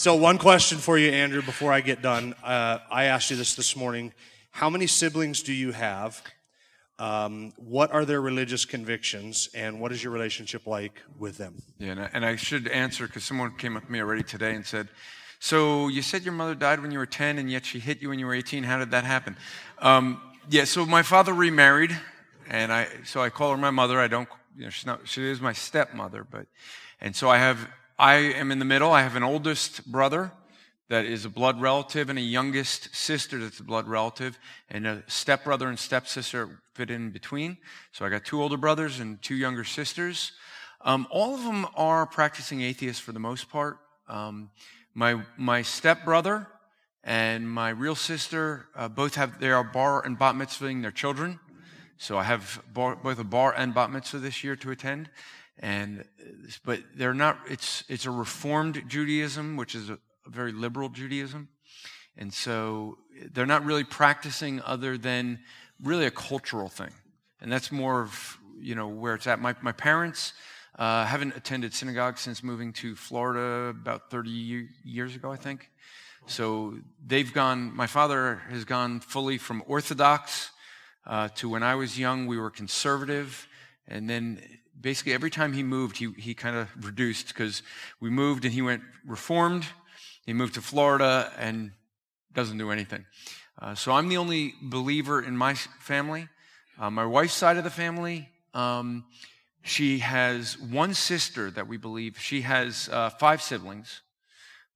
So, one question for you, Andrew, before I get done. Uh, I asked you this this morning. How many siblings do you have? Um, what are their religious convictions, and what is your relationship like with them? Yeah, and I, and I should answer because someone came up to me already today and said, So you said your mother died when you were 10, and yet she hit you when you were 18. How did that happen? Um, yeah, so my father remarried, and I so I call her my mother. I don't, you know, she's not, she is my stepmother, but, and so I have, I am in the middle. I have an oldest brother that is a blood relative and a youngest sister that's a blood relative and a stepbrother and stepsister fit in between. So I got two older brothers and two younger sisters. Um, all of them are practicing atheists for the most part. Um, my my stepbrother and my real sister uh, both have they are bar and bat mitzvahing their children. So I have bar, both a bar and bat mitzvah this year to attend. And but they're not. It's it's a reformed Judaism, which is a, very liberal Judaism. And so they're not really practicing other than really a cultural thing. And that's more of, you know, where it's at. My, my parents uh, haven't attended synagogue since moving to Florida about 30 years ago, I think. So they've gone, my father has gone fully from Orthodox uh, to when I was young, we were conservative. And then basically every time he moved, he, he kind of reduced because we moved and he went reformed he moved to Florida and doesn't do anything. Uh, so I'm the only believer in my family. Uh, my wife's side of the family, um, she has one sister that we believe. She has uh, five siblings.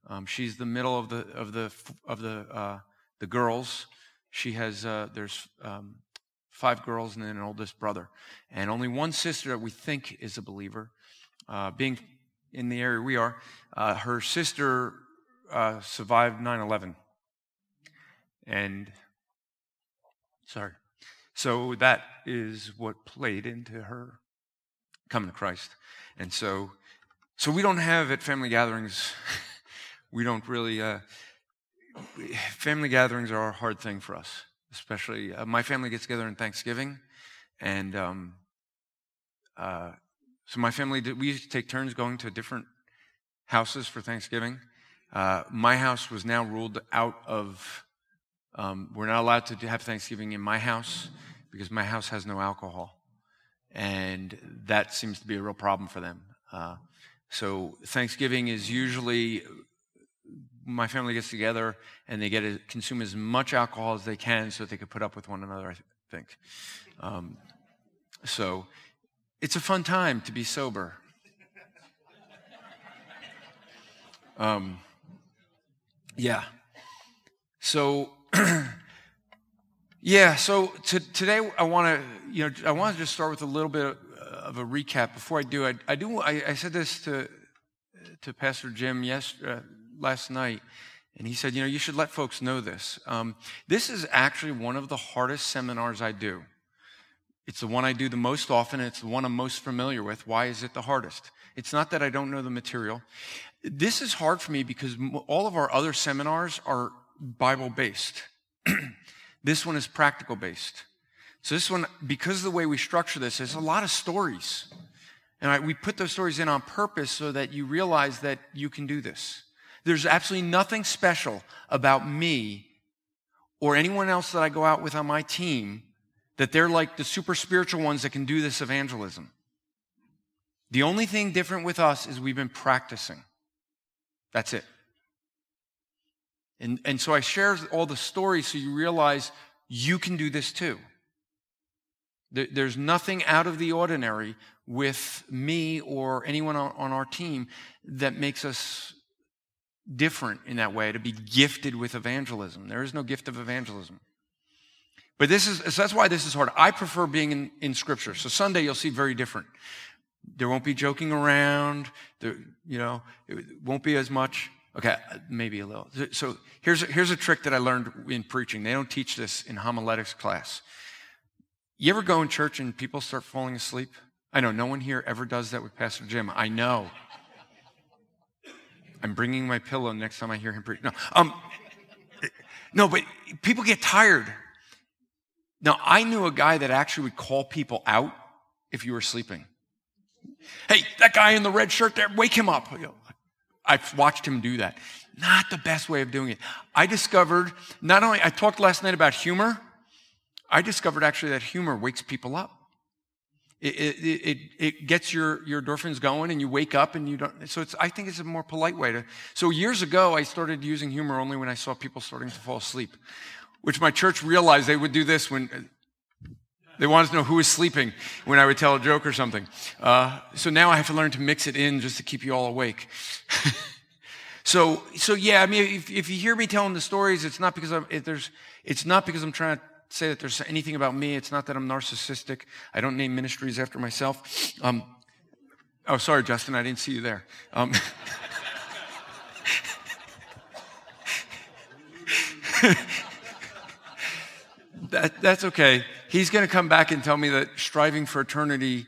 Um, she's the middle of the of the of the uh, the girls. She has uh, there's um, five girls and then an oldest brother, and only one sister that we think is a believer. Uh, being in the area we are, her sister uh, survived 9 11. And, sorry. So that is what played into her coming to Christ. And so, so we don't have at family gatherings, we don't really, uh, family gatherings are a hard thing for us, especially uh, my family gets together in Thanksgiving. And um, uh, so my family, did, we used to take turns going to different houses for Thanksgiving. Uh, my house was now ruled out of, um, we're not allowed to have Thanksgiving in my house because my house has no alcohol. And that seems to be a real problem for them. Uh, so Thanksgiving is usually my family gets together and they get to consume as much alcohol as they can so that they can put up with one another, I think. Um, so it's a fun time to be sober. Um, yeah. So, yeah. So to, today I want to, you know, I want to just start with a little bit of a recap. Before I do, I, I do. I, I, said this to to Pastor Jim yes uh, last night, and he said, you know, you should let folks know this. Um, this is actually one of the hardest seminars I do. It's the one I do the most often. It's the one I'm most familiar with. Why is it the hardest? It's not that I don't know the material. This is hard for me because all of our other seminars are Bible based. this one is practical based. So this one, because of the way we structure this, there's a lot of stories. And I, we put those stories in on purpose so that you realize that you can do this. There's absolutely nothing special about me or anyone else that I go out with on my team that they're like the super spiritual ones that can do this evangelism. The only thing different with us is we've been practicing. That's it. And, and so I share all the stories so you realize you can do this too. There, there's nothing out of the ordinary with me or anyone on, on our team that makes us different in that way to be gifted with evangelism. There is no gift of evangelism. But this is, so that's why this is hard. I prefer being in, in scripture. So Sunday you'll see very different. There won't be joking around. There, you know, it won't be as much. Okay, maybe a little. So here's here's a trick that I learned in preaching. They don't teach this in homiletics class. You ever go in church and people start falling asleep? I know no one here ever does that with Pastor Jim. I know. I'm bringing my pillow next time I hear him preach. No, um, no, but people get tired. Now, I knew a guy that actually would call people out if you were sleeping. Hey, that guy in the red shirt there, wake him up. I've watched him do that. Not the best way of doing it. I discovered, not only, I talked last night about humor, I discovered actually that humor wakes people up. It, it, it, it, gets your, your endorphins going and you wake up and you don't. So it's, I think it's a more polite way to. So years ago, I started using humor only when I saw people starting to fall asleep, which my church realized they would do this when they wanted to know who was sleeping when I would tell a joke or something. Uh, so now I have to learn to mix it in just to keep you all awake. so, so yeah, I mean, if, if, you hear me telling the stories, it's not because I'm, there's, it's not because I'm trying to say that there's anything about me. It's not that I'm narcissistic. I don't name ministries after myself. Um, oh, sorry, Justin, I didn't see you there. Um, that, that's okay. He's going to come back and tell me that striving for eternity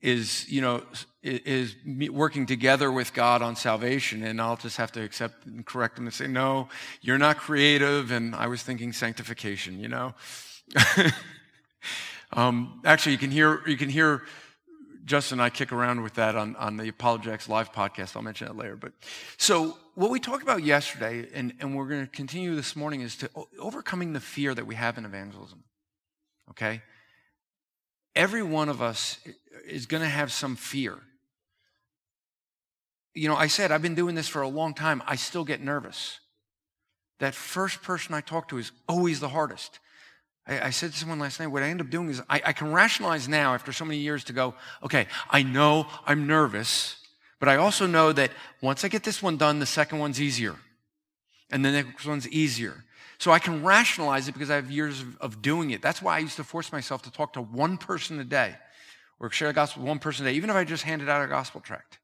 is, you know, is working together with God on salvation. And I'll just have to accept and correct him and say, no, you're not creative. And I was thinking sanctification, you know? um, actually, you can hear, you can hear Justin and I kick around with that on, on the Apologetics Live podcast. I'll mention that later. But so what we talked about yesterday, and, and we're going to continue this morning, is to overcoming the fear that we have in evangelism. Okay? Every one of us is going to have some fear. You know, I said, I've been doing this for a long time. I still get nervous. That first person I talk to is always the hardest. I, I said to someone last night, what I end up doing is I, I can rationalize now after so many years to go, okay, I know I'm nervous, but I also know that once I get this one done, the second one's easier. And the next one's easier. So I can rationalize it because I have years of, of, doing it. That's why I used to force myself to talk to one person a day or share the gospel with one person a day, even if I just handed out a gospel tract.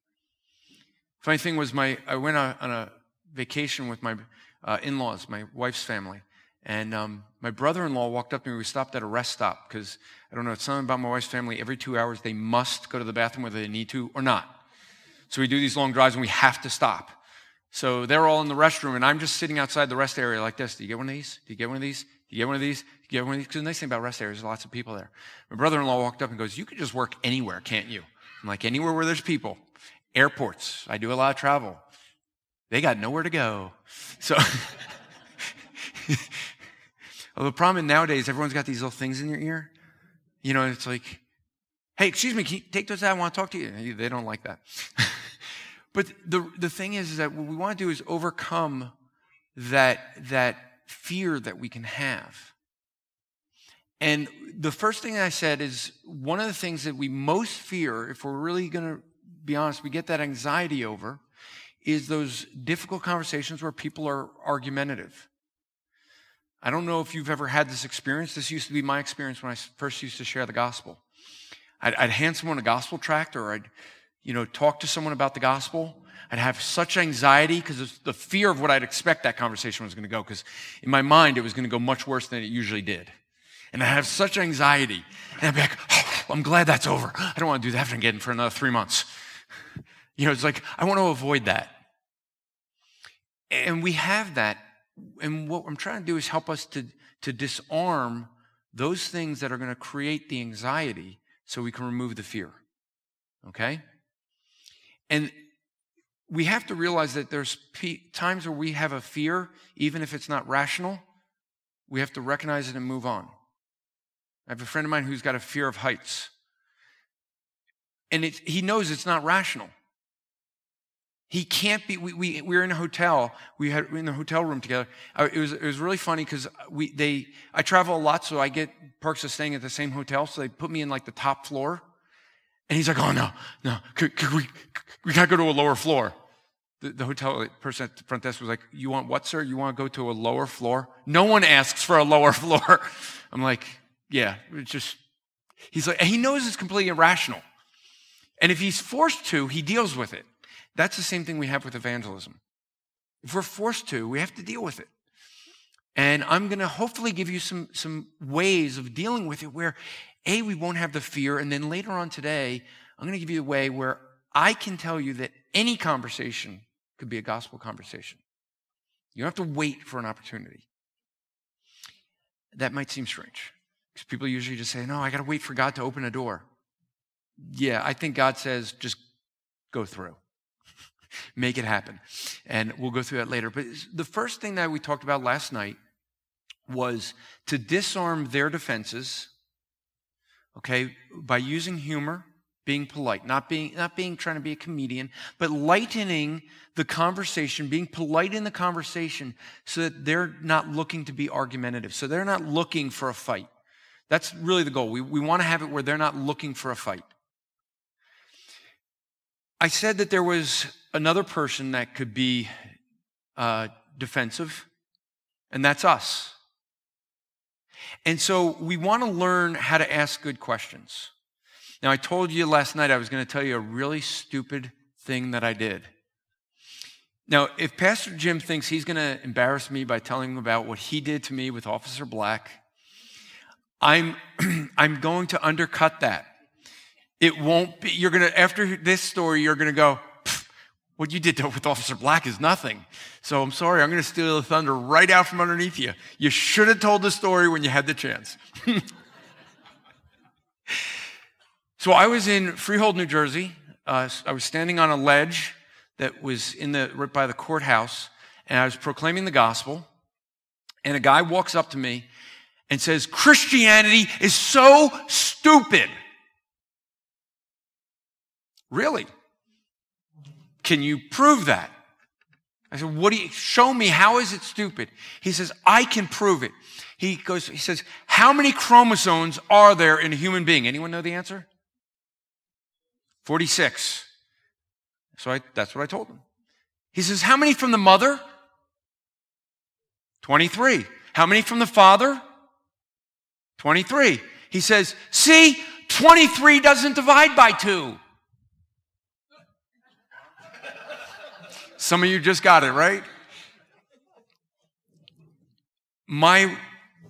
Funny thing was, my I went on a vacation with my uh, in-laws, my wife's family, and um, my brother in law walked up to me. We stopped at a rest stop because I don't know, it's something about my wife's family. Every two hours, they must go to the bathroom whether they need to or not. So we do these long drives and we have to stop. So they're all in the restroom and I'm just sitting outside the rest area like this. Do you get one of these? Do you get one of these? Do you get one of these? Do you get one of these? Because the nice thing about rest areas, there's lots of people there. My brother in law walked up and goes, You could just work anywhere, can't you? I'm like, Anywhere where there's people. Airports. I do a lot of travel. They got nowhere to go. So. Well, the problem nowadays, everyone's got these little things in your ear. You know, it's like, hey, excuse me, can you take those out? I want to talk to you. They don't like that. but the, the thing is, is that what we want to do is overcome that, that fear that we can have. And the first thing I said is one of the things that we most fear, if we're really going to be honest, we get that anxiety over, is those difficult conversations where people are argumentative. I don't know if you've ever had this experience. This used to be my experience when I first used to share the gospel. I'd, I'd hand someone a gospel tract or I'd, you know, talk to someone about the gospel. I'd have such anxiety because of the fear of what I'd expect that conversation was going to go. Because in my mind, it was going to go much worse than it usually did. And I'd have such anxiety. And I'd be like, oh, I'm glad that's over. I don't want to do that again for another three months. You know, it's like, I want to avoid that. And we have that and what I'm trying to do is help us to, to disarm those things that are going to create the anxiety so we can remove the fear. Okay? And we have to realize that there's times where we have a fear, even if it's not rational. We have to recognize it and move on. I have a friend of mine who's got a fear of heights. And he knows it's not rational. He can't be. We, we, we were in a hotel. We had we in the hotel room together. It was it was really funny because we they I travel a lot, so I get perks of staying at the same hotel. So they put me in like the top floor, and he's like, "Oh no, no, could, could we we gotta go to a lower floor." The, the hotel person at the front desk was like, "You want what, sir? You want to go to a lower floor?" No one asks for a lower floor. I'm like, "Yeah, it's just." He's like, he knows it's completely irrational, and if he's forced to, he deals with it. That's the same thing we have with evangelism. If we're forced to, we have to deal with it. And I'm going to hopefully give you some, some ways of dealing with it where, A, we won't have the fear. And then later on today, I'm going to give you a way where I can tell you that any conversation could be a gospel conversation. You don't have to wait for an opportunity. That might seem strange because people usually just say, No, I got to wait for God to open a door. Yeah, I think God says, just go through. Make it happen. And we'll go through that later. But the first thing that we talked about last night was to disarm their defenses, okay, by using humor, being polite, not being, not being trying to be a comedian, but lightening the conversation, being polite in the conversation so that they're not looking to be argumentative. So they're not looking for a fight. That's really the goal. We, we want to have it where they're not looking for a fight. I said that there was another person that could be uh, defensive, and that's us. And so we want to learn how to ask good questions. Now, I told you last night I was going to tell you a really stupid thing that I did. Now, if Pastor Jim thinks he's going to embarrass me by telling about what he did to me with Officer Black, I'm, I'm going to undercut that. It won't be, you're going to, after this story, you're going to go, what you did with Officer Black is nothing. So I'm sorry, I'm going to steal the thunder right out from underneath you. You should have told the story when you had the chance. so I was in Freehold, New Jersey. Uh, I was standing on a ledge that was in the right by the courthouse, and I was proclaiming the gospel. And a guy walks up to me and says, Christianity is so stupid. Really? Can you prove that? I said, what do you, show me, how is it stupid? He says, I can prove it. He goes, he says, how many chromosomes are there in a human being? Anyone know the answer? 46. So I, that's what I told him. He says, how many from the mother? 23. How many from the father? 23. He says, see, 23 doesn't divide by two. Some of you just got it, right? My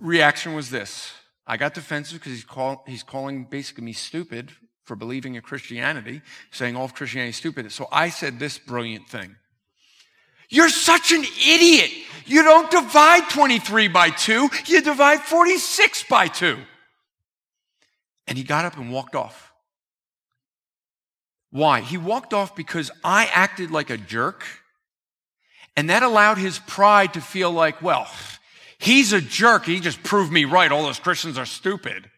reaction was this. I got defensive because he's, call, he's calling basically me stupid for believing in Christianity, saying all of Christianity is stupid. So I said this brilliant thing. You're such an idiot. You don't divide 23 by 2, you divide 46 by 2. And he got up and walked off. Why? He walked off because I acted like a jerk, and that allowed his pride to feel like, well, he's a jerk. He just proved me right. All those Christians are stupid.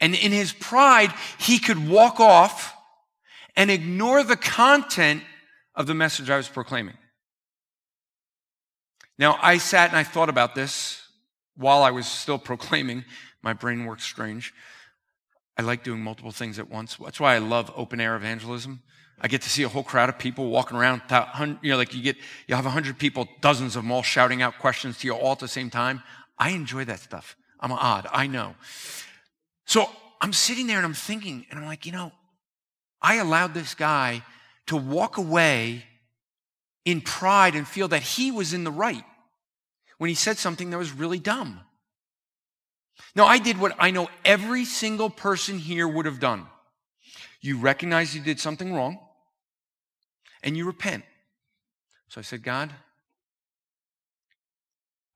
And in his pride, he could walk off and ignore the content of the message I was proclaiming. Now, I sat and I thought about this while I was still proclaiming. My brain works strange. I like doing multiple things at once. That's why I love open air evangelism. I get to see a whole crowd of people walking around. You know, like you get, you have a hundred people, dozens of them all shouting out questions to you all at the same time. I enjoy that stuff. I'm odd. I know. So I'm sitting there and I'm thinking, and I'm like, you know, I allowed this guy to walk away in pride and feel that he was in the right when he said something that was really dumb. Now, I did what I know every single person here would have done. You recognize you did something wrong and you repent. So I said, God,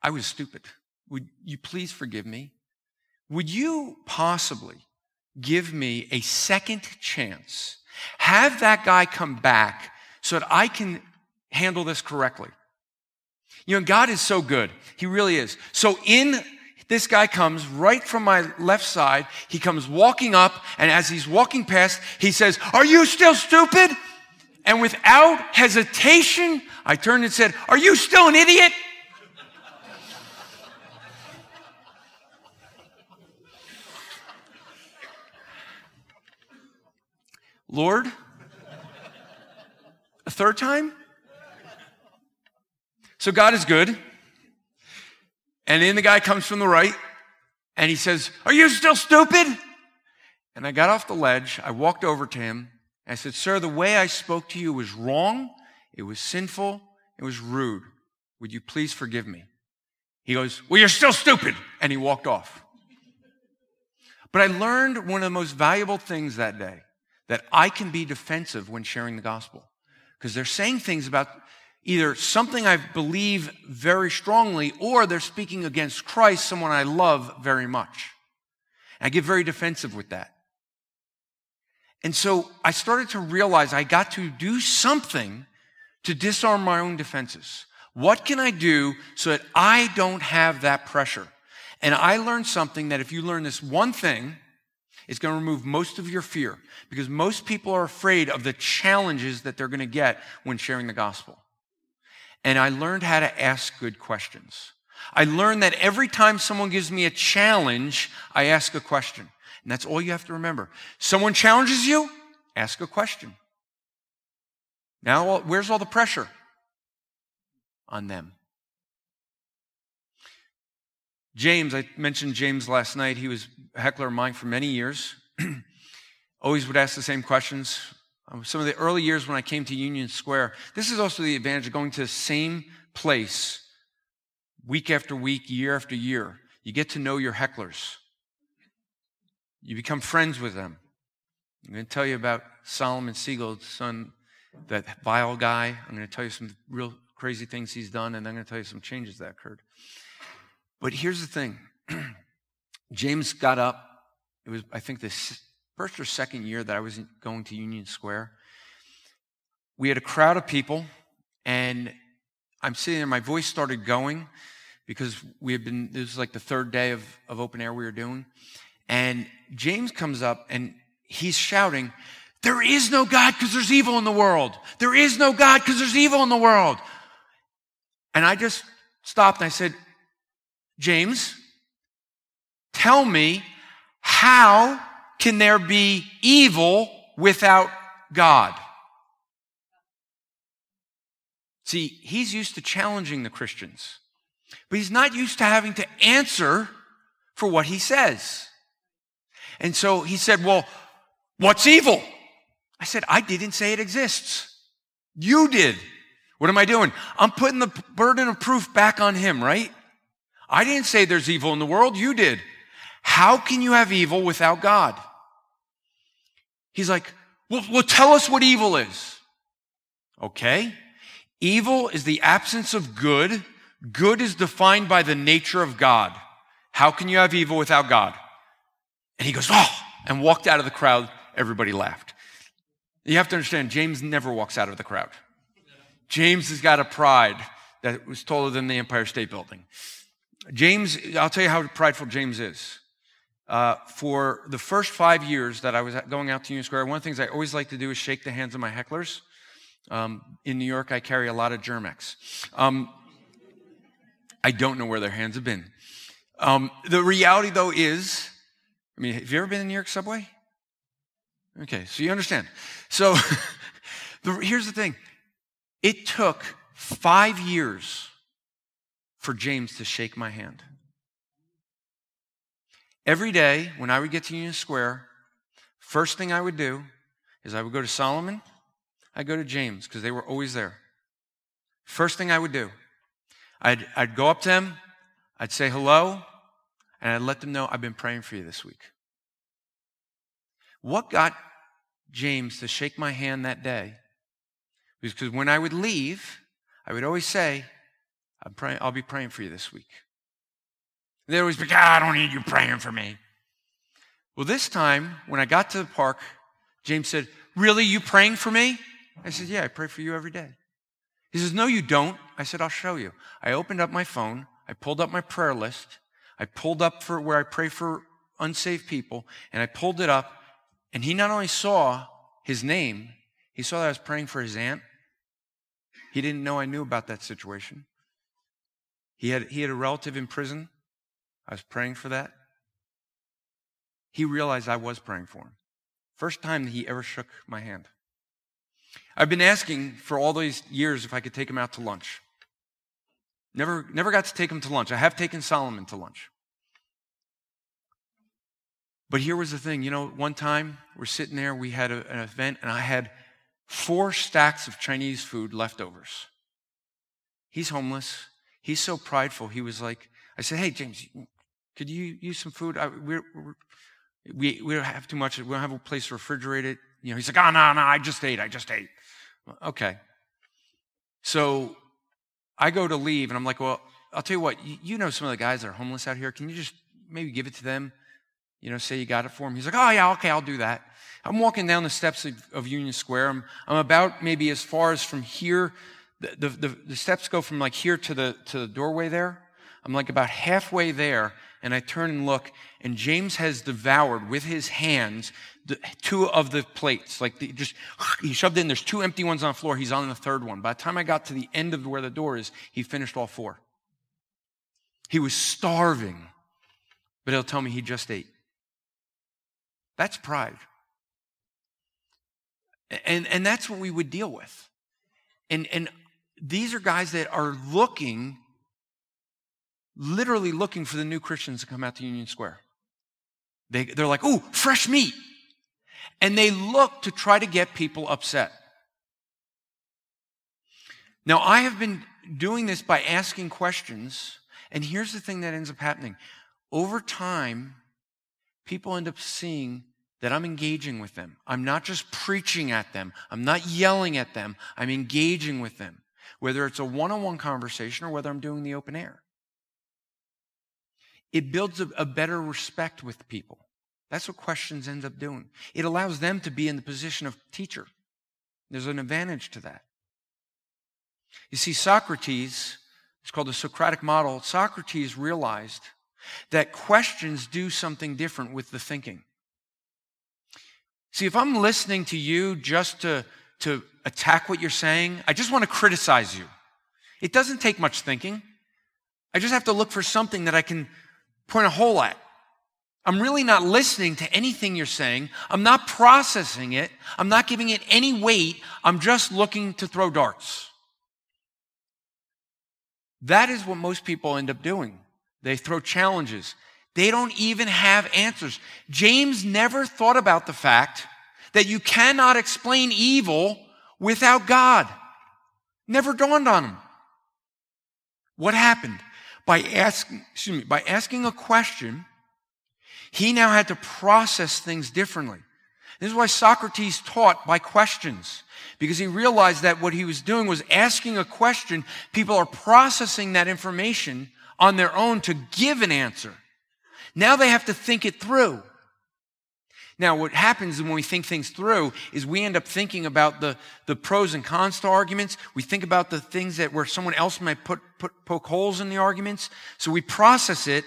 I was stupid. Would you please forgive me? Would you possibly give me a second chance? Have that guy come back so that I can handle this correctly. You know, God is so good. He really is. So in this guy comes right from my left side. He comes walking up, and as he's walking past, he says, Are you still stupid? And without hesitation, I turned and said, Are you still an idiot? Lord, a third time? So God is good. And then the guy comes from the right and he says, Are you still stupid? And I got off the ledge. I walked over to him. And I said, Sir, the way I spoke to you was wrong. It was sinful. It was rude. Would you please forgive me? He goes, Well, you're still stupid. And he walked off. But I learned one of the most valuable things that day that I can be defensive when sharing the gospel. Because they're saying things about either something I believe very strongly or they're speaking against Christ, someone I love very much. I get very defensive with that. And so I started to realize I got to do something to disarm my own defenses. What can I do so that I don't have that pressure? And I learned something that if you learn this one thing, it's going to remove most of your fear because most people are afraid of the challenges that they're going to get when sharing the gospel. And I learned how to ask good questions. I learned that every time someone gives me a challenge, I ask a question. And that's all you have to remember. Someone challenges you, ask a question. Now, where's all the pressure? On them. James, I mentioned James last night. He was a heckler of mine for many years. Always would ask the same questions. Um, some of the early years when I came to Union Square, this is also the advantage of going to the same place week after week, year after year. You get to know your hecklers. You become friends with them. I'm going to tell you about Solomon Segal, son, that vile guy. I'm going to tell you some real crazy things he's done, and I'm going to tell you some changes that occurred. But here's the thing James got up. It was, I think, the first or second year that I was going to Union Square. We had a crowd of people, and I'm sitting there. My voice started going because we had been, this was like the third day of, of open air we were doing. And James comes up and he's shouting, There is no God because there's evil in the world. There is no God because there's evil in the world. And I just stopped and I said, James, tell me how can there be evil without God? See, he's used to challenging the Christians, but he's not used to having to answer for what he says. And so he said, Well, what's evil? I said, I didn't say it exists. You did. What am I doing? I'm putting the burden of proof back on him, right? I didn't say there's evil in the world. You did. How can you have evil without God? He's like, well, well, tell us what evil is. Okay. Evil is the absence of good. Good is defined by the nature of God. How can you have evil without God? And he goes, oh, and walked out of the crowd. Everybody laughed. You have to understand, James never walks out of the crowd. James has got a pride that was taller than the Empire State Building. James, I'll tell you how prideful James is. Uh, for the first five years that I was going out to Union Square, one of the things I always like to do is shake the hands of my hecklers. Um, in New York, I carry a lot of Germ-X. Um, I don't know where their hands have been. Um, the reality, though, is I mean, have you ever been in New York subway? Okay, so you understand. So the, here's the thing it took five years for James to shake my hand. Every day when I would get to Union Square, first thing I would do is I would go to Solomon, I'd go to James because they were always there. First thing I would do, I'd, I'd go up to him, I'd say hello, and I'd let them know I've been praying for you this week. What got James to shake my hand that day was because when I would leave, I would always say, I'm praying, I'll be praying for you this week. They always be, I don't need you praying for me. Well, this time, when I got to the park, James said, Really, you praying for me? I said, Yeah, I pray for you every day. He says, No, you don't. I said, I'll show you. I opened up my phone, I pulled up my prayer list, I pulled up for where I pray for unsaved people, and I pulled it up, and he not only saw his name, he saw that I was praying for his aunt. He didn't know I knew about that situation. He had, he had a relative in prison. I was praying for that. He realized I was praying for him. First time that he ever shook my hand. I've been asking for all these years if I could take him out to lunch. Never, never got to take him to lunch. I have taken Solomon to lunch. But here was the thing you know, one time we're sitting there, we had a, an event, and I had four stacks of Chinese food leftovers. He's homeless. He's so prideful. He was like, I said, hey, James, could you use some food? I, we're, we're, we, we don't have too much. We don't have a place to refrigerate it. You know, he's like, oh, no, no, I just ate. I just ate. Okay. So I go to leave and I'm like, well, I'll tell you what, you, you know some of the guys that are homeless out here. Can you just maybe give it to them? You know, say you got it for him. He's like, oh, yeah, okay, I'll do that. I'm walking down the steps of, of Union Square. I'm, I'm about maybe as far as from here. The, the, the, the steps go from like here to the, to the doorway there. I'm like about halfway there, and I turn and look, and James has devoured with his hands the, two of the plates. Like the, just he shoved in. There's two empty ones on the floor. He's on the third one. By the time I got to the end of where the door is, he finished all four. He was starving, but he'll tell me he just ate. That's pride. And, and that's what we would deal with. And, and these are guys that are looking, literally looking for the new Christians to come out to Union Square. They, they're like, oh, fresh meat. And they look to try to get people upset. Now, I have been doing this by asking questions, and here's the thing that ends up happening. Over time, people end up seeing that I'm engaging with them. I'm not just preaching at them. I'm not yelling at them. I'm engaging with them, whether it's a one on one conversation or whether I'm doing the open air. It builds a, a, better respect with people. That's what questions end up doing. It allows them to be in the position of teacher. There's an advantage to that. You see, Socrates, it's called the Socratic model. Socrates realized that questions do something different with the thinking. See, if I'm listening to you just to, to attack what you're saying, I just want to criticize you. It doesn't take much thinking. I just have to look for something that I can point a hole at. I'm really not listening to anything you're saying. I'm not processing it. I'm not giving it any weight. I'm just looking to throw darts. That is what most people end up doing. They throw challenges. They don't even have answers. James never thought about the fact that you cannot explain evil without God. Never dawned on him. What happened? By asking, excuse me, by asking a question, he now had to process things differently. This is why Socrates taught by questions, because he realized that what he was doing was asking a question. People are processing that information on their own to give an answer. Now they have to think it through. Now, what happens when we think things through is we end up thinking about the, the pros and cons to arguments. We think about the things that where someone else might put, put poke holes in the arguments. So we process it.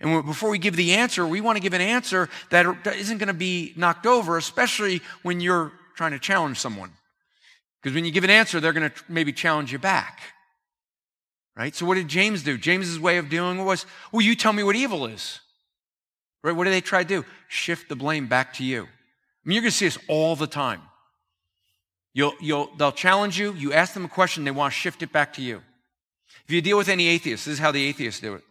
And before we give the answer, we want to give an answer that isn't going to be knocked over, especially when you're trying to challenge someone. Because when you give an answer, they're going to maybe challenge you back. Right? So what did James do? James's way of dealing was, well, you tell me what evil is. Right? What do they try to do? Shift the blame back to you. I mean, you're going to see this all the time. You'll, you'll, they'll challenge you. You ask them a question, they want to shift it back to you. If you deal with any atheists, this is how the atheists do it.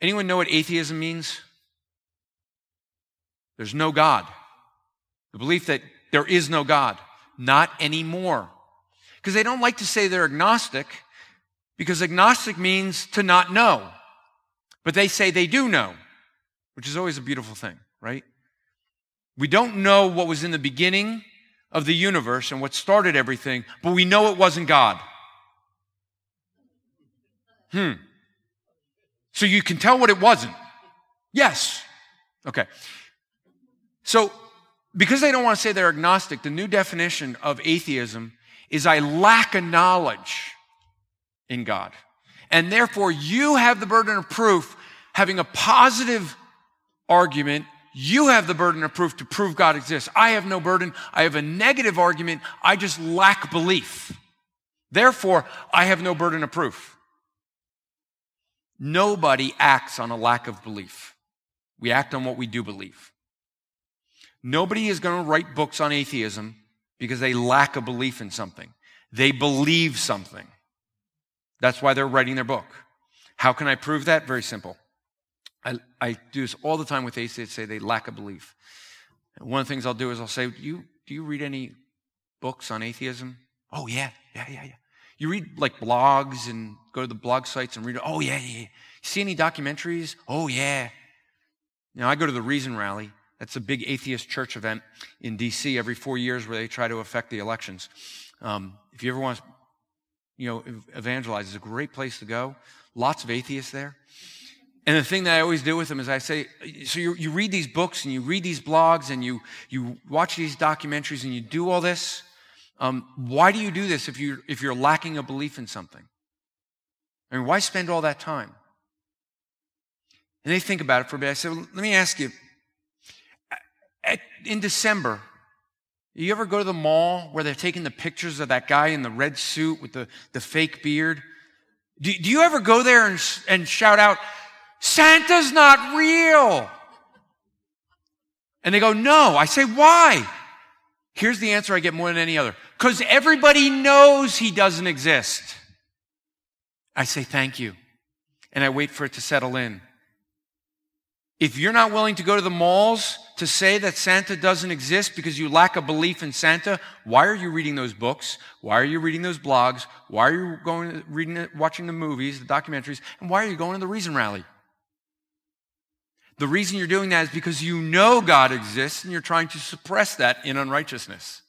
Anyone know what atheism means? There's no God. The belief that there is no God. Not anymore. Because they don't like to say they're agnostic, because agnostic means to not know. But they say they do know which is always a beautiful thing, right? We don't know what was in the beginning of the universe and what started everything, but we know it wasn't God. Hmm. So you can tell what it wasn't. Yes. Okay. So, because they don't want to say they're agnostic, the new definition of atheism is I lack a knowledge in God. And therefore, you have the burden of proof having a positive argument. You have the burden of proof to prove God exists. I have no burden. I have a negative argument. I just lack belief. Therefore, I have no burden of proof. Nobody acts on a lack of belief. We act on what we do believe. Nobody is going to write books on atheism because they lack a belief in something. They believe something. That's why they're writing their book. How can I prove that? Very simple. I, I do this all the time with atheists say they lack a belief. And One of the things I'll do is I'll say, do you, do you read any books on atheism? Oh, yeah, yeah, yeah, yeah. You read like blogs and go to the blog sites and read, oh, yeah, yeah. See any documentaries? Oh, yeah. Now, I go to the Reason Rally. That's a big atheist church event in D.C. every four years where they try to affect the elections. Um, if you ever want to, you know, evangelize, it's a great place to go. Lots of atheists there. And the thing that I always do with them is I say, so you, you read these books and you read these blogs and you, you watch these documentaries and you do all this. Um, why do you do this if, you, if you're lacking a belief in something? I mean, why spend all that time? And they think about it for a bit. I said, well, let me ask you. At, in December, you ever go to the mall where they're taking the pictures of that guy in the red suit with the, the fake beard? Do, do you ever go there and, and shout out, Santa's not real? And they go, no. I say, why? Here's the answer I get more than any other. Because everybody knows he doesn't exist. I say, thank you. And I wait for it to settle in. If you're not willing to go to the malls to say that Santa doesn't exist because you lack a belief in Santa, why are you reading those books? Why are you reading those blogs? Why are you going reading watching the movies, the documentaries, and why are you going to the Reason Rally? The reason you're doing that is because you know God exists and you're trying to suppress that in unrighteousness.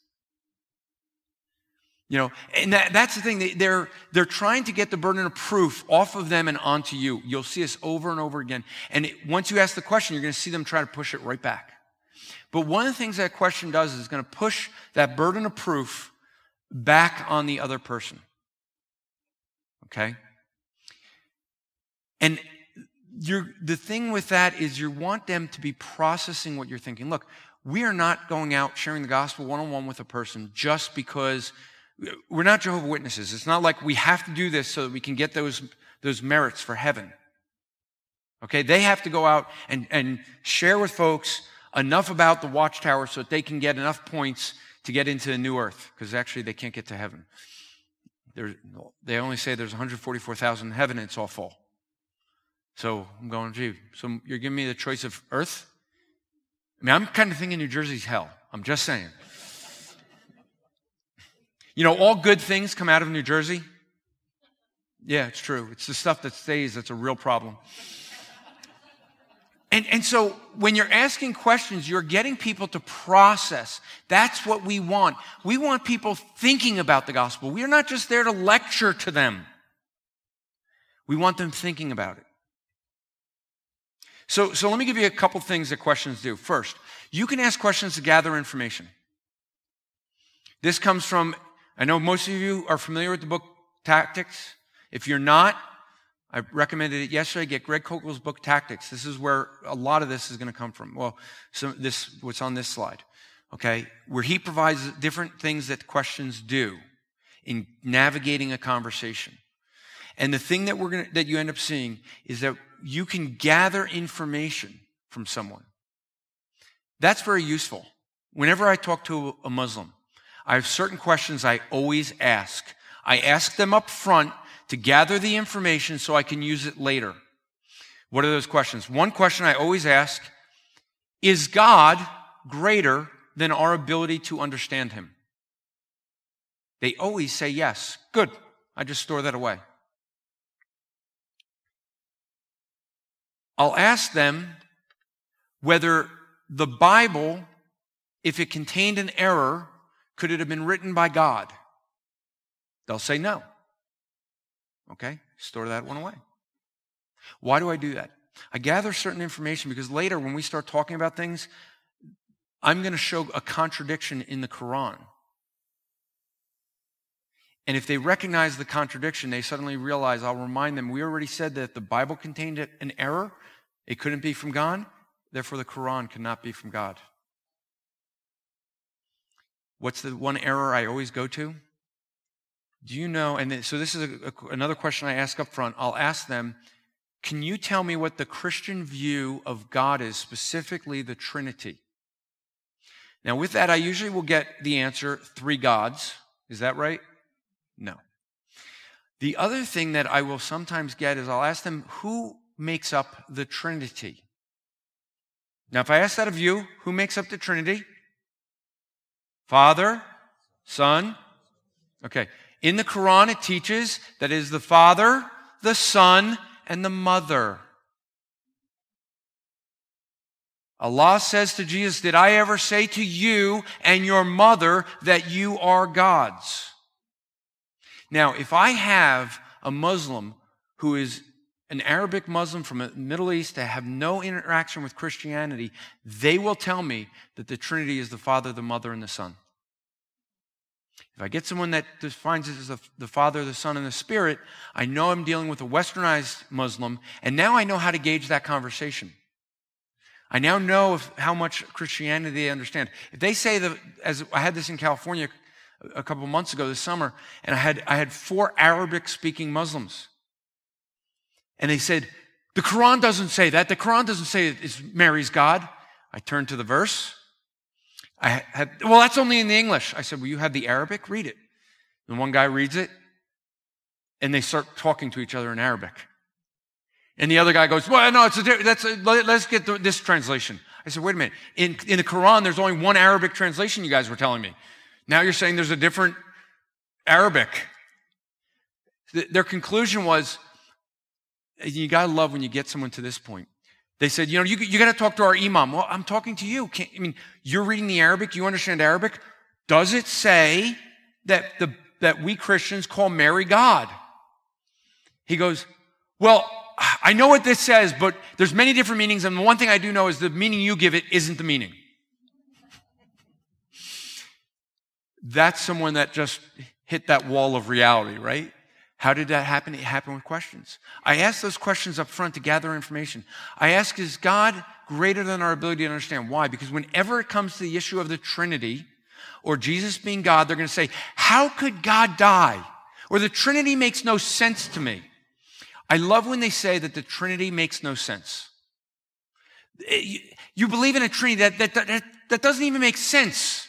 You know, and that, that's the thing. They, they're, they're trying to get the burden of proof off of them and onto you. You'll see this over and over again. And it, once you ask the question, you're going to see them try to push it right back. But one of the things that question does is going to push that burden of proof back on the other person. Okay? And you're, the thing with that is you want them to be processing what you're thinking. Look, we are not going out sharing the gospel one on one with a person just because uh, we're not Jehovah Witnesses. It's not like we have to do this so that we can get those, those merits for heaven. Okay, they have to go out and, and share with folks enough about the watchtower so that they can get enough points to get into the new earth, because actually they can't get to heaven. There, they only say there's 144,000 in heaven and it's all full. So I'm going, gee, so you're giving me the choice of earth? I mean, I'm kind of thinking New Jersey's hell. I'm just saying. You know, all good things come out of New Jersey. Yeah, it's true. It's the stuff that stays that's a real problem. And, and so when you're asking questions, you're getting people to process. That's what we want. We want people thinking about the gospel. We are not just there to lecture to them. We want them thinking about it. So, so let me give you a couple things that questions do. First, you can ask questions to gather information. This comes from I know most of you are familiar with the book Tactics. If you're not, I recommended it yesterday. Get Greg Koukl's book Tactics. This is where a lot of this is going to come from. Well, this what's on this slide, okay, where he provides different things that questions do in navigating a conversation. And the thing that we're going that you end up seeing is that you can gather information from someone. That's very useful. Whenever I talk to a Muslim, I have certain questions I always ask. I ask them up front to gather the information so I can use it later. What are those questions? One question I always ask is God greater than our ability to understand him? They always say yes. Good. I just store that away. I'll ask them whether the Bible, if it contained an error, could it have been written by God? They'll say no. Okay, store that one away. Why do I do that? I gather certain information because later when we start talking about things, I'm going to show a contradiction in the Quran. And if they recognize the contradiction, they suddenly realize I'll remind them we already said that the Bible contained an error, it couldn't be from God, therefore the Quran cannot be from God. What's the one error I always go to? Do you know? And so this is a, a, another question I ask up front. I'll ask them, can you tell me what the Christian view of God is, specifically the Trinity? Now, with that, I usually will get the answer three gods. Is that right? No. The other thing that I will sometimes get is I'll ask them, who makes up the Trinity? Now, if I ask that of you, who makes up the Trinity? Father, Son. Okay. In the Quran, it teaches that it is the Father, the Son, and the Mother. Allah says to Jesus, Did I ever say to you and your mother that you are gods? Now, if I have a Muslim who is an Arabic Muslim from the Middle East that have no interaction with Christianity, they will tell me that the Trinity is the Father, the Mother, and the Son. If I get someone that defines it as the Father, the Son, and the Spirit, I know I'm dealing with a westernized Muslim, and now I know how to gauge that conversation. I now know if, how much Christianity they understand. If they say that, as I had this in California a couple months ago this summer, and I had, I had four Arabic speaking Muslims. And they said, The Quran doesn't say that. The Quran doesn't say it's Mary's God. I turned to the verse. I had, well, that's only in the English. I said, Well, you have the Arabic? Read it. And one guy reads it, and they start talking to each other in Arabic. And the other guy goes, Well, no, it's a, that's a, let's get this translation. I said, Wait a minute. In, in the Quran, there's only one Arabic translation, you guys were telling me. Now you're saying there's a different Arabic. Their conclusion was, you got to love when you get someone to this point. They said, you know, you, you got to talk to our imam. Well, I'm talking to you. Can't, I mean, you're reading the Arabic. You understand Arabic. Does it say that the, that we Christians call Mary God? He goes, well, I know what this says, but there's many different meanings. And the one thing I do know is the meaning you give it isn't the meaning. That's someone that just hit that wall of reality, right? How did that happen? It happened with questions. I ask those questions up front to gather information. I ask, is God greater than our ability to understand? Why? Because whenever it comes to the issue of the Trinity or Jesus being God, they're going to say, How could God die? Or the Trinity makes no sense to me. I love when they say that the Trinity makes no sense. Eh, you believe in a Trinity that, that, that, that doesn't even make sense.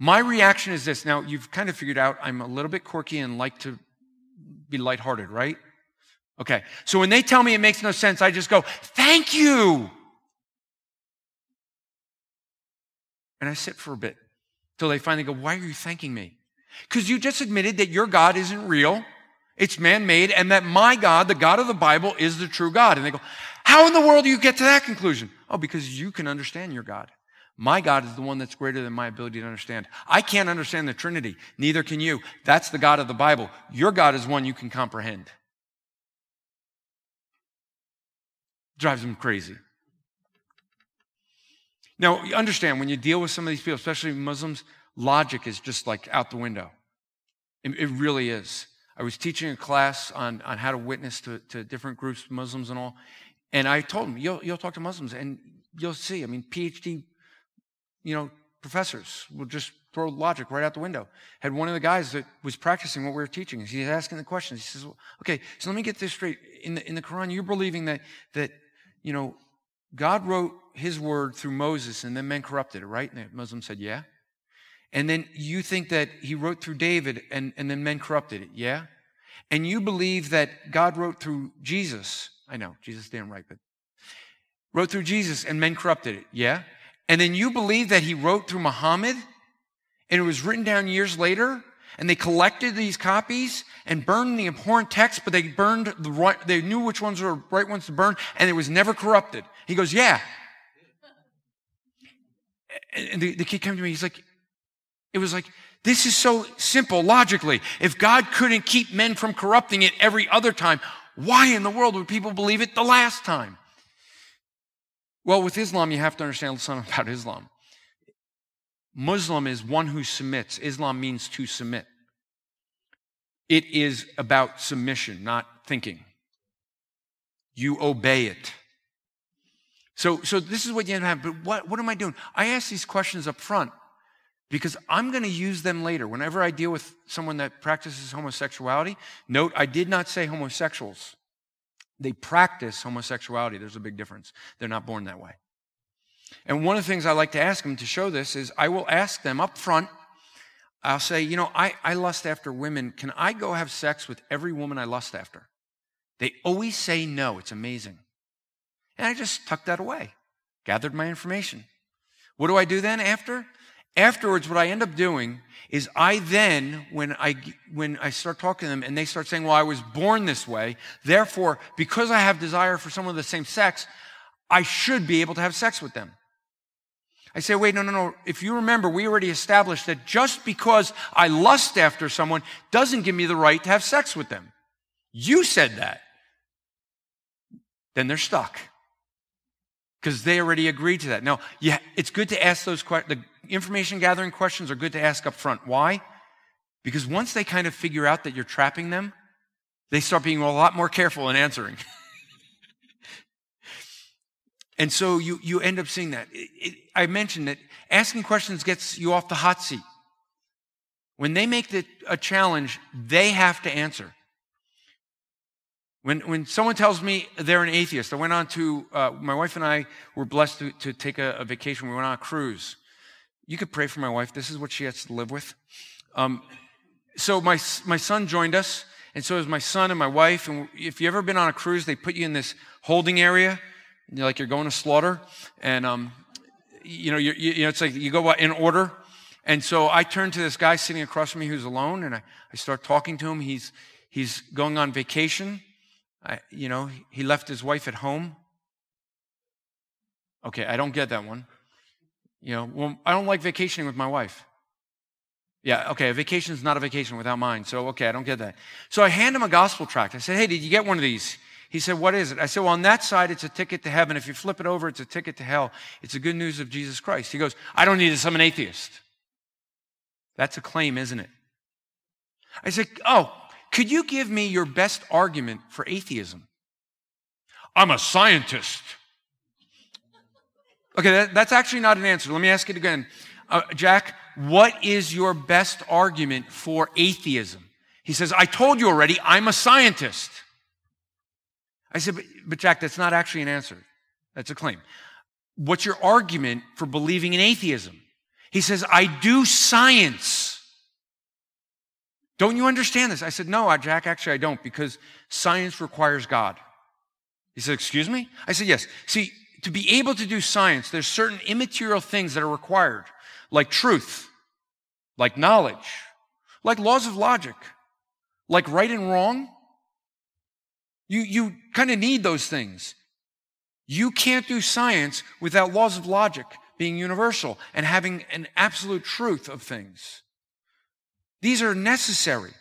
My reaction is this. Now, you've kind of figured out I'm a little bit quirky and like to be lighthearted, right? Okay. So when they tell me it makes no sense, I just go, thank you. And I sit for a bit till they finally go, why are you thanking me? Because you just admitted that your God isn't real. It's man made, and that my God, the God of the Bible, is the true God. And they go, How in the world do you get to that conclusion? Oh, because you can understand your God. My God is the one that's greater than my ability to understand. I can't understand the Trinity. Neither can you. That's the God of the Bible. Your God is one you can comprehend. Drives them crazy. Now, you understand when you deal with some of these people, especially Muslims, logic is just like out the window. It, it really is. I was teaching a class on, on how to witness to, to different groups, Muslims and all, and I told them, you'll, you'll talk to Muslims and you'll see. I mean, PhD you know, professors will just throw logic right out the window. Had one of the guys that was practicing what we were teaching. He's asking the questions. He says, well, "Okay, so let me get this straight. In the in the Quran, you're believing that that you know God wrote His word through Moses, and then men corrupted it, right?" And the Muslim said, "Yeah." And then you think that He wrote through David, and and then men corrupted it, yeah. And you believe that God wrote through Jesus. I know Jesus didn't write, but wrote through Jesus, and men corrupted it, yeah. And then you believe that he wrote through Muhammad and it was written down years later and they collected these copies and burned the abhorrent text, but they burned the right, they knew which ones were the right ones to burn and it was never corrupted. He goes, yeah. And the, the kid came to me, he's like, it was like, this is so simple logically. If God couldn't keep men from corrupting it every other time, why in the world would people believe it the last time? Well, with Islam, you have to understand something about Islam. Muslim is one who submits. Islam means to submit. It is about submission, not thinking. You obey it. So, so this is what you have. But what, what am I doing? I ask these questions up front because I'm going to use them later. Whenever I deal with someone that practices homosexuality, note I did not say homosexuals. They practice homosexuality. There's a big difference. They're not born that way. And one of the things I like to ask them to show this is I will ask them up front, I'll say, you know, I, I lust after women. Can I go have sex with every woman I lust after? They always say no. It's amazing. And I just tucked that away, gathered my information. What do I do then after? Afterwards, what I end up doing is I then, when I, when I start talking to them and they start saying, well, I was born this way, therefore, because I have desire for someone of the same sex, I should be able to have sex with them. I say, wait, no, no, no. If you remember, we already established that just because I lust after someone doesn't give me the right to have sex with them. You said that. then they're stuck because they already agreed to that. Now, yeah, it's good to ask those questions. The information gathering questions are good to ask up front. Why? Because once they kind of figure out that you're trapping them, they start being a lot more careful in answering. and so you, you end up seeing that. It, it, I mentioned that asking questions gets you off the hot seat. When they make the, a challenge, they have to answer. When, when someone tells me they're an atheist, I went on to, uh, my wife and I were blessed to, to take a, a, vacation. We went on a cruise. You could pray for my wife. This is what she has to live with. Um, so my, my son joined us, and so is my son and my wife. And if you've ever been on a cruise, they put you in this holding area, you're like you're going to slaughter. And, um, you know, you you know, it's like you go in order. And so I turn to this guy sitting across from me who's alone, and I, I start talking to him. He's, he's going on vacation. I, you know, he left his wife at home. Okay, I don't get that one. You know, well, I don't like vacationing with my wife. Yeah, okay, a vacation is not a vacation without mine. So, okay, I don't get that. So I hand him a gospel tract. I said, hey, did you get one of these? He said, what is it? I said, well, on that side, it's a ticket to heaven. If you flip it over, it's a ticket to hell. It's the good news of Jesus Christ. He goes, I don't need this. I'm an atheist. That's a claim, isn't it? I said, oh, could you give me your best argument for atheism? I'm a scientist. Okay, that, that's actually not an answer. Let me ask it again. Uh, Jack, what is your best argument for atheism? He says, I told you already, I'm a scientist. I said, but, but Jack, that's not actually an answer. That's a claim. What's your argument for believing in atheism? He says, I do science. Don't you understand this? I said, No, Jack, actually, I don't, because science requires God. He said, Excuse me? I said, Yes. See, to be able to do science, there's certain immaterial things that are required, like truth, like knowledge, like laws of logic, like right and wrong. You, you kind of need those things. You can't do science without laws of logic being universal and having an absolute truth of things. These are necessary.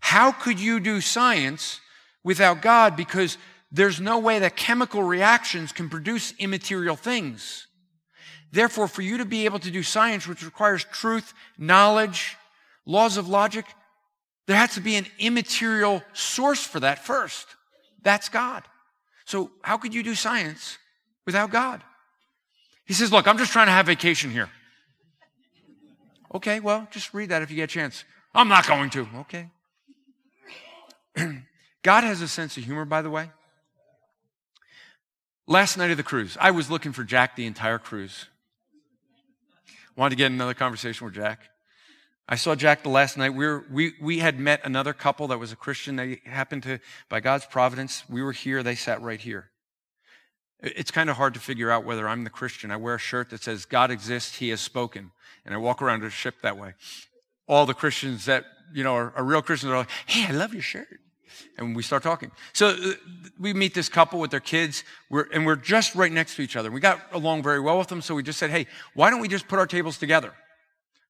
How could you do science without God? Because there's no way that chemical reactions can produce immaterial things. Therefore, for you to be able to do science, which requires truth, knowledge, laws of logic, there has to be an immaterial source for that first. That's God. So, how could you do science without God? He says, Look, I'm just trying to have vacation here. Okay, well, just read that if you get a chance. I'm not going to. Okay. God has a sense of humor, by the way. Last night of the cruise, I was looking for Jack the entire cruise. Wanted to get another conversation with Jack. I saw Jack the last night. We, were, we, we had met another couple that was a Christian. They happened to, by God's providence, we were here. They sat right here. It's kind of hard to figure out whether I'm the Christian. I wear a shirt that says, God exists, He has spoken. And I walk around a ship that way all the Christians that, you know, are, are real Christians are like, hey, I love your shirt. And we start talking. So uh, we meet this couple with their kids, we're, and we're just right next to each other. We got along very well with them, so we just said, hey, why don't we just put our tables together?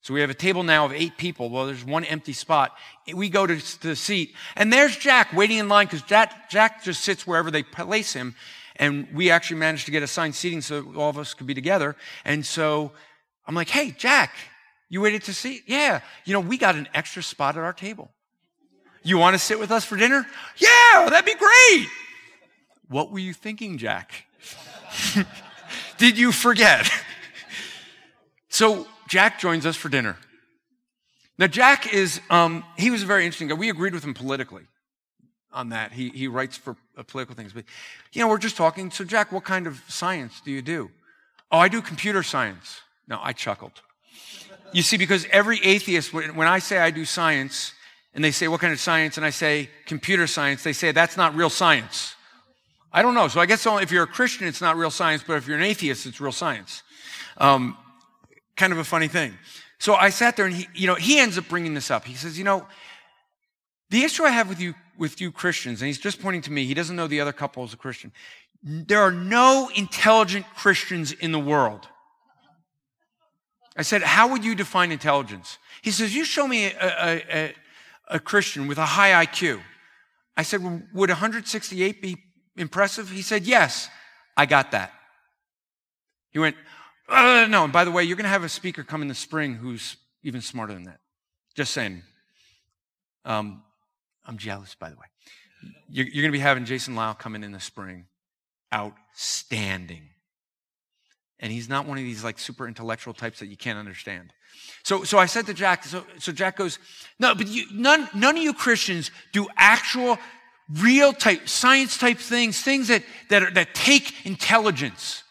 So we have a table now of eight people. Well, there's one empty spot. We go to, to the seat, and there's Jack waiting in line because Jack, Jack just sits wherever they place him. And we actually managed to get assigned seating so all of us could be together. And so I'm like, hey, Jack, you waited to see? Yeah. You know, we got an extra spot at our table. You want to sit with us for dinner? Yeah, that'd be great. What were you thinking, Jack? Did you forget? so Jack joins us for dinner. Now, Jack is, um, he was a very interesting guy. We agreed with him politically on that. He, he writes for uh, political things. But, you know, we're just talking. So, Jack, what kind of science do you do? Oh, I do computer science. No, I chuckled. You see, because every atheist, when I say I do science, and they say, What kind of science? And I say, Computer science, they say, That's not real science. I don't know. So I guess if you're a Christian, it's not real science, but if you're an atheist, it's real science. Um, kind of a funny thing. So I sat there and he, you know, he ends up bringing this up. He says, You know, the issue I have with you, with you Christians, and he's just pointing to me, he doesn't know the other couple is a Christian. There are no intelligent Christians in the world. I said, How would you define intelligence? He says, You show me a, a, a, Christian with a high IQ. I said, well, Would 168 be impressive? He said, Yes, I got that. He went, uh, No, and by the way, you're going to have a speaker come in the spring who's even smarter than that. Just saying. Um, I'm jealous, by the way. You're, you're going to be having Jason Lau come in in the spring. Outstanding. And he's not one of these like super intellectual types that you can't understand. So, so I said to Jack, so, so Jack goes, no, but you, none, none of you Christians do actual, real type, science type things, things that, that, are, that take intelligence.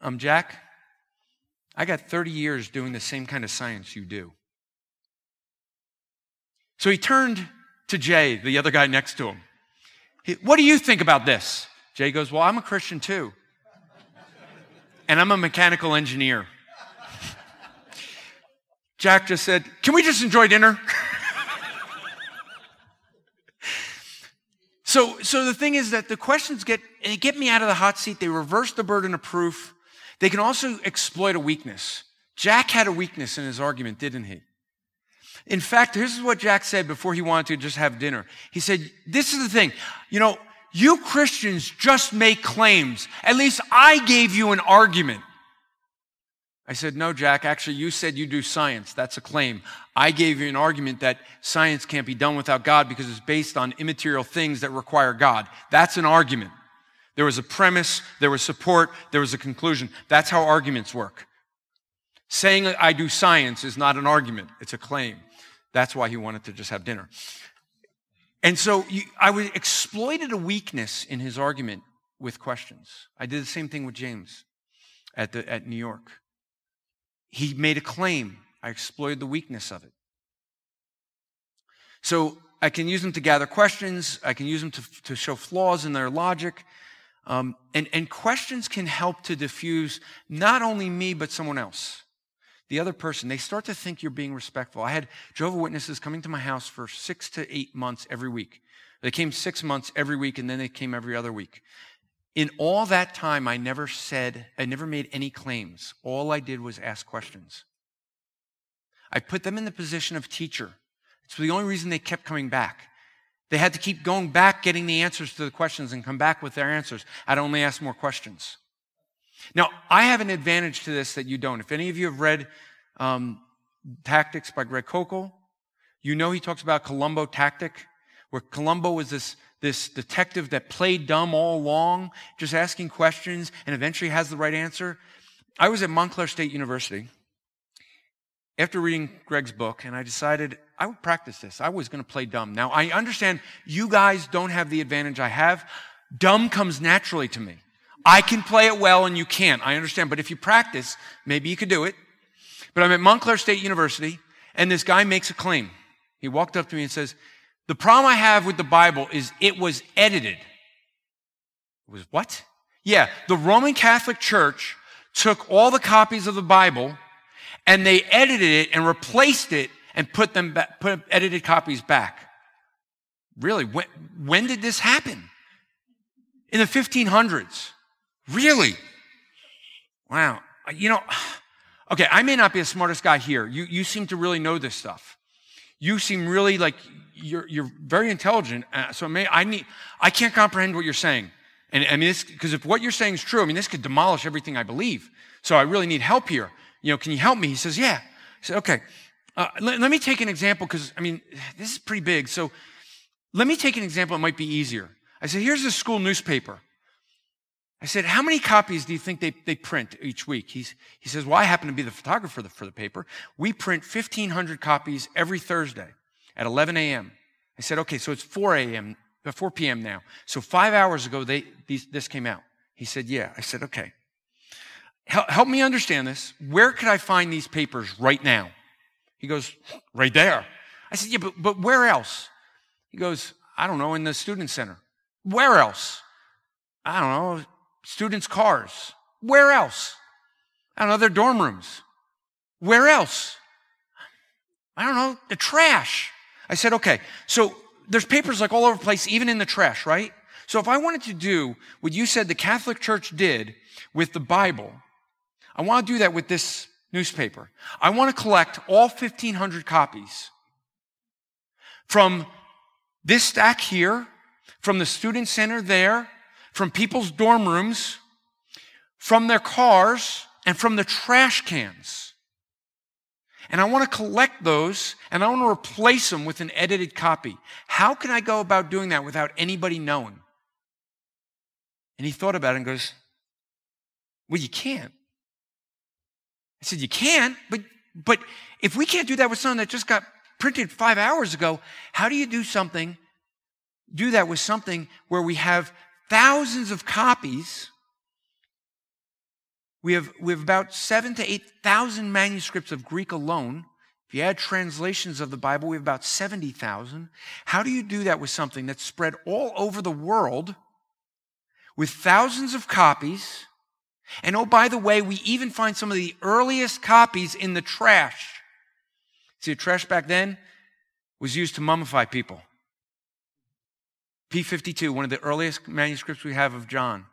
Um, Jack, I got 30 years doing the same kind of science you do. So he turned to Jay, the other guy next to him. He, what do you think about this? Jay goes, Well, I'm a Christian too. And I'm a mechanical engineer. Jack just said, Can we just enjoy dinner? so, so the thing is that the questions get, get me out of the hot seat. They reverse the burden of proof. They can also exploit a weakness. Jack had a weakness in his argument, didn't he? In fact, this is what Jack said before he wanted to just have dinner. He said, This is the thing. You know, you Christians just make claims. At least I gave you an argument. I said, No, Jack, actually, you said you do science. That's a claim. I gave you an argument that science can't be done without God because it's based on immaterial things that require God. That's an argument. There was a premise, there was support, there was a conclusion. That's how arguments work. Saying I do science is not an argument, it's a claim. That's why he wanted to just have dinner. And so you, I exploited a weakness in his argument with questions. I did the same thing with James at, the, at New York. He made a claim. I exploited the weakness of it. So I can use them to gather questions. I can use them to, to show flaws in their logic. Um, and, and questions can help to diffuse not only me, but someone else. The other person, they start to think you're being respectful. I had Jehovah Witnesses coming to my house for six to eight months every week. They came six months every week, and then they came every other week. In all that time, I never said, I never made any claims. All I did was ask questions. I put them in the position of teacher. It's the only reason they kept coming back. They had to keep going back, getting the answers to the questions, and come back with their answers. I'd only ask more questions. Now, I have an advantage to this that you don't. If any of you have read um, Tactics by Greg Koukl, you know he talks about Columbo tactic, where Columbo was this this detective that played dumb all along, just asking questions and eventually has the right answer. I was at Montclair State University after reading Greg's book, and I decided I would practice this. I was going to play dumb. Now, I understand you guys don't have the advantage I have. Dumb comes naturally to me. I can play it well and you can't. I understand. But if you practice, maybe you could do it. But I'm at Montclair State University, and this guy makes a claim. He walked up to me and says, the problem I have with the Bible is it was edited. It was what? Yeah, the Roman Catholic Church took all the copies of the Bible and they edited it and replaced it and put them back, put edited copies back. Really? When, when did this happen? In the 1500s. Really? Wow. You know, okay, I may not be the smartest guy here. You, you seem to really know this stuff. You seem really like you're, you're very intelligent. Uh, so may, I need, I can't comprehend what you're saying. And I mean, because if what you're saying is true, I mean, this could demolish everything I believe. So I really need help here. You know, can you help me? He says, yeah. I said, okay. Uh, let, let me take an example because, I mean, this is pretty big. So let me take an example. It might be easier. I said, here's a school newspaper. I said, how many copies do you think they, they print each week? He's, he says, well, I happen to be the photographer for the paper. We print 1,500 copies every Thursday at 11 a.m. I said, okay, so it's 4 a.m., uh, 4 p.m. now. So five hours ago, they, these, this came out. He said, yeah. I said, okay. Help, help me understand this. Where could I find these papers right now? He goes, right there. I said, yeah, but, but where else? He goes, I don't know, in the student center. Where else? I don't know, students' cars. Where else? I don't know, their dorm rooms. Where else? I don't know, the trash. I said, okay, so there's papers like all over the place, even in the trash, right? So if I wanted to do what you said the Catholic Church did with the Bible, I want to do that with this newspaper. I want to collect all 1,500 copies from this stack here, from the student center there, from people's dorm rooms, from their cars, and from the trash cans. And I want to collect those and I want to replace them with an edited copy. How can I go about doing that without anybody knowing? And he thought about it and goes, Well, you can't. I said, You can't, but but if we can't do that with something that just got printed five hours ago, how do you do something, do that with something where we have thousands of copies? We have, we have about seven to 8,000 manuscripts of Greek alone. If you add translations of the Bible, we have about 70,000. How do you do that with something that's spread all over the world with thousands of copies? And oh, by the way, we even find some of the earliest copies in the trash. See, the trash back then was used to mummify people. P52, one of the earliest manuscripts we have of John,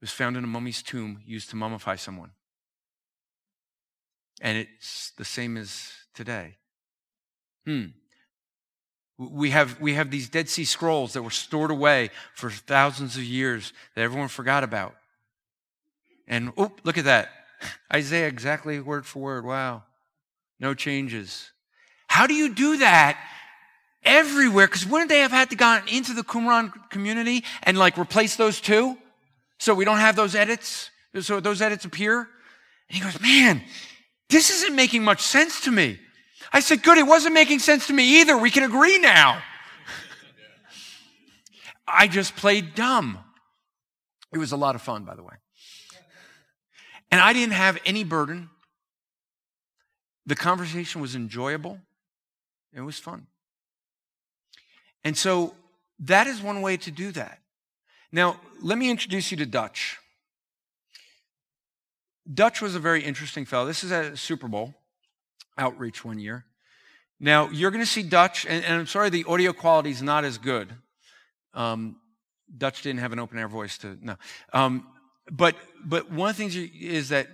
was found in a mummy's tomb used to mummify someone. And it's the same as today. Hmm. We have, we have these Dead Sea Scrolls that were stored away for thousands of years that everyone forgot about. And oh, look at that. Isaiah exactly word for word. Wow. No changes. How do you do that everywhere? Because wouldn't they have had to go into the Qumran community and like replace those two? So we don't have those edits. So those edits appear. And he goes, man, this isn't making much sense to me. I said, good, it wasn't making sense to me either. We can agree now. I just played dumb. It was a lot of fun, by the way. And I didn't have any burden. The conversation was enjoyable. It was fun. And so that is one way to do that. Now, let me introduce you to Dutch. Dutch was a very interesting fellow. This is at Super Bowl outreach one year. Now, you're going to see Dutch, and, and, I'm sorry the audio quality is not as good. Um, Dutch didn't have an open air voice to, no. Um, but but one of the things is that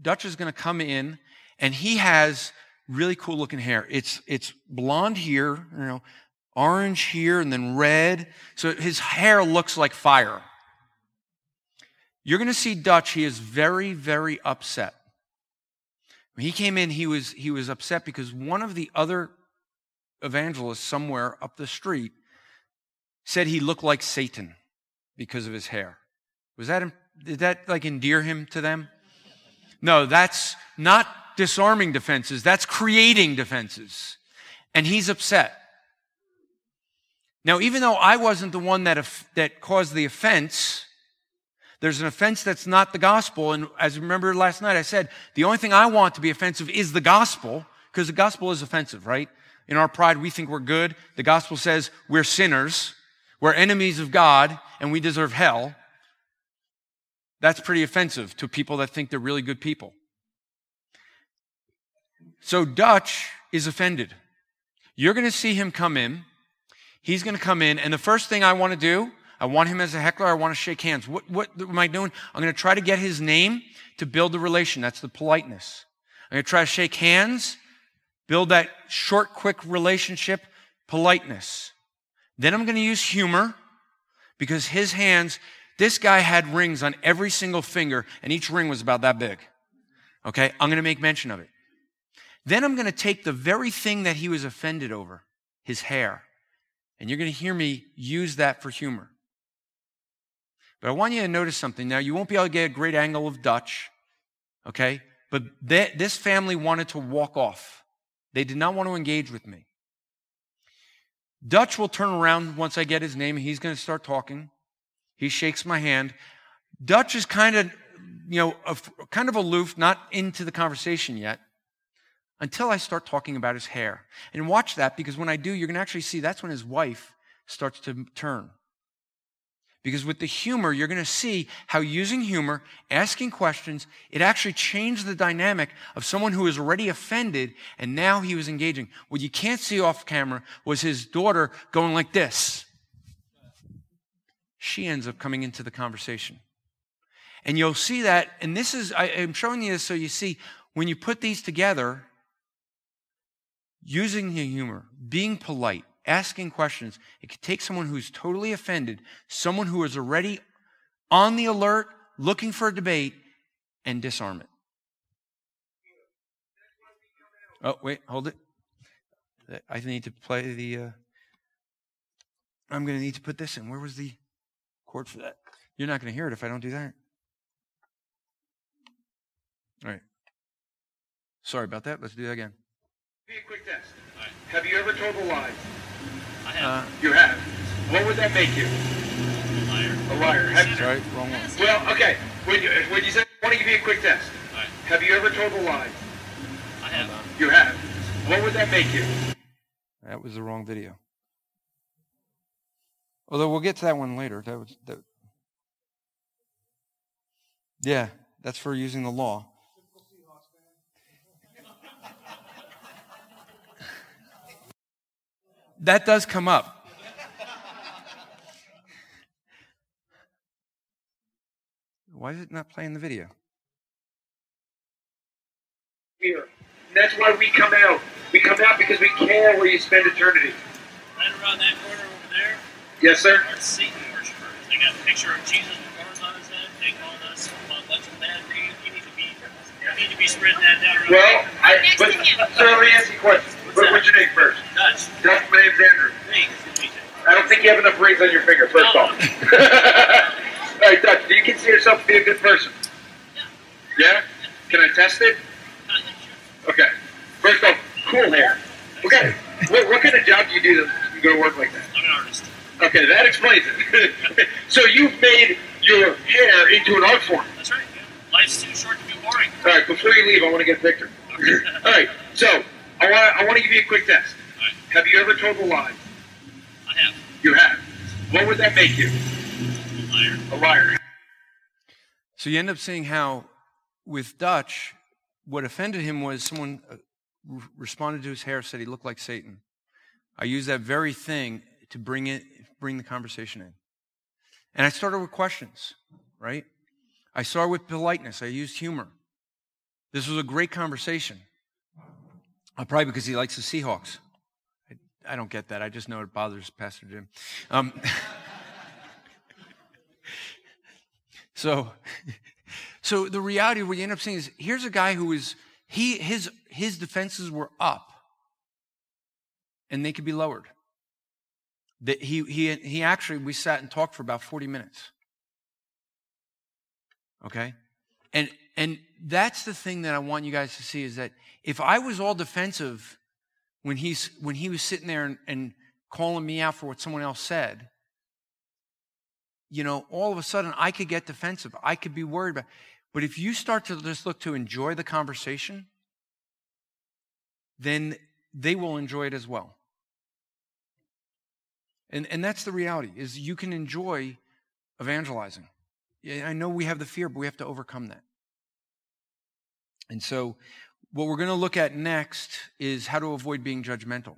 Dutch is going to come in, and he has really cool looking hair. It's it's blonde here, you know, orange here, and then red. So his hair looks like fire. You're going to see Dutch. He is very very upset. When he came in, he was he was upset because one of the other evangelists somewhere up the street said he looked like Satan because of his hair. Was that did that like endear him to them? No, that's not disarming defenses. That's creating defenses. And he's upset. Now, even though I wasn't the one that, that caused the offense, there's an offense that's not the gospel. And as you remember last night, I said, the only thing I want to be offensive is the gospel, because the gospel is offensive, right? In our pride, we think we're good. The gospel says we're sinners, we're enemies of God, and we deserve hell. That's pretty offensive to people that think they're really good people. So Dutch is offended. You're going to see him come in. He's going to come in, and the first thing I want to do, I want him as a heckler. I want to shake hands. What, what am I doing? I'm going to try to get his name to build the relation. That's the politeness. I'm going to try to shake hands, build that short, quick relationship, politeness. Then I'm going to use humor because his hands, this guy had rings on every single finger, and each ring was about that big. Okay, I'm going to make mention of it. Then I'm going to take the very thing that he was offended over, his hair, and you're going to hear me use that for humor. But I want you to notice something. Now, you won't be able to get a great angle of Dutch, okay? But they, this family wanted to walk off. They did not want to engage with me. Dutch will turn around once I get his name, and he's going to start talking. He shakes my hand. Dutch is kind of, you know, kind of aloof, not into the conversation yet until I start talking about his hair. And watch that because when I do, you're going to actually see that's when his wife starts to turn. Because with the humor, you're going to see how using humor, asking questions, it actually changed the dynamic of someone who was already offended and now he was engaging. What you can't see off camera was his daughter going like this she ends up coming into the conversation. And you'll see that, and this is, I, am showing you this so you see, when you put these together, using the humor, being polite, asking questions. It could take someone who's totally offended, someone who is already on the alert, looking for a debate, and disarm it. Oh, wait, hold it. I need to play the. Uh, I'm going to need to put this in. Where was the cord for that? You're not going to hear it if I don't do that. All right. Sorry about that. Let's do that again. Be a quick. Have you ever told a lie? I have. Uh, you have. What would that make you? A liar. A liar. Have, Sorry, wrong one. well, okay. When you, when you said, I want to give you a quick test. Right. Have you ever told a lie? I have. You have. What would that make you? That was the wrong video. Although we'll get to that one later. That was that. Yeah, that's for using the law. That does come up. Why is it not playing the video? Here. That's why we come out. We come out because we care where you spend eternity. Right around that corner over there Yes, sir? are Satan worshippers. They got a picture of Jesus with horns on his head. They call us a bunch of bad names. You need to be, you need to be spreading that down around. Well, I, but, to sir, let me ask you a question. What, what's your name first? Dutch. Dutch, my name's Andrew. Hey, good to meet you. I don't think you have enough rings on your finger, first No. off. All right, Dutch, do you consider yourself to be a good person? Yeah? Can I test it? Kind of sure. Okay. First off, cool hair. Okay. What, what kind of job do you do that you go to work like that? I'm an artist. Okay, that explains it. so you've made your hair into an art form. That's right. Yeah. Life's too short to be boring. All right, before you leave, I want to get a picture. All right, so I want I want to give you a quick test. All right. Have you ever told a lie? I have. You have. What would that make you? A liar. A liar. So you end up seeing how, with Dutch, what offended him was someone uh, responded to his hair, said he looked like Satan. I used that very thing to bring it, bring the conversation in, and I started with questions. Right? I started with politeness. I used humor. This was a great conversation. Uh, probably because he likes the Seahawks. I, I don't get that. I just know it bothers Pastor Jim. Um, So, so the reality you end up seeing is here's a guy who is he his his defenses were up, and they could be lowered. That he he he actually we sat and talked for about forty minutes. Okay, and and that's the thing that I want you guys to see is that if I was all defensive when he's when he was sitting there and, and calling me out for what someone else said you know, all of a sudden I could get defensive. I could be worried about. But if you start to just look to enjoy the conversation, then they will enjoy it as well. And and that's the reality is you can enjoy evangelizing. I know we have the fear, but we have to overcome that. And so what we're going to look at next is how to avoid being judgmental.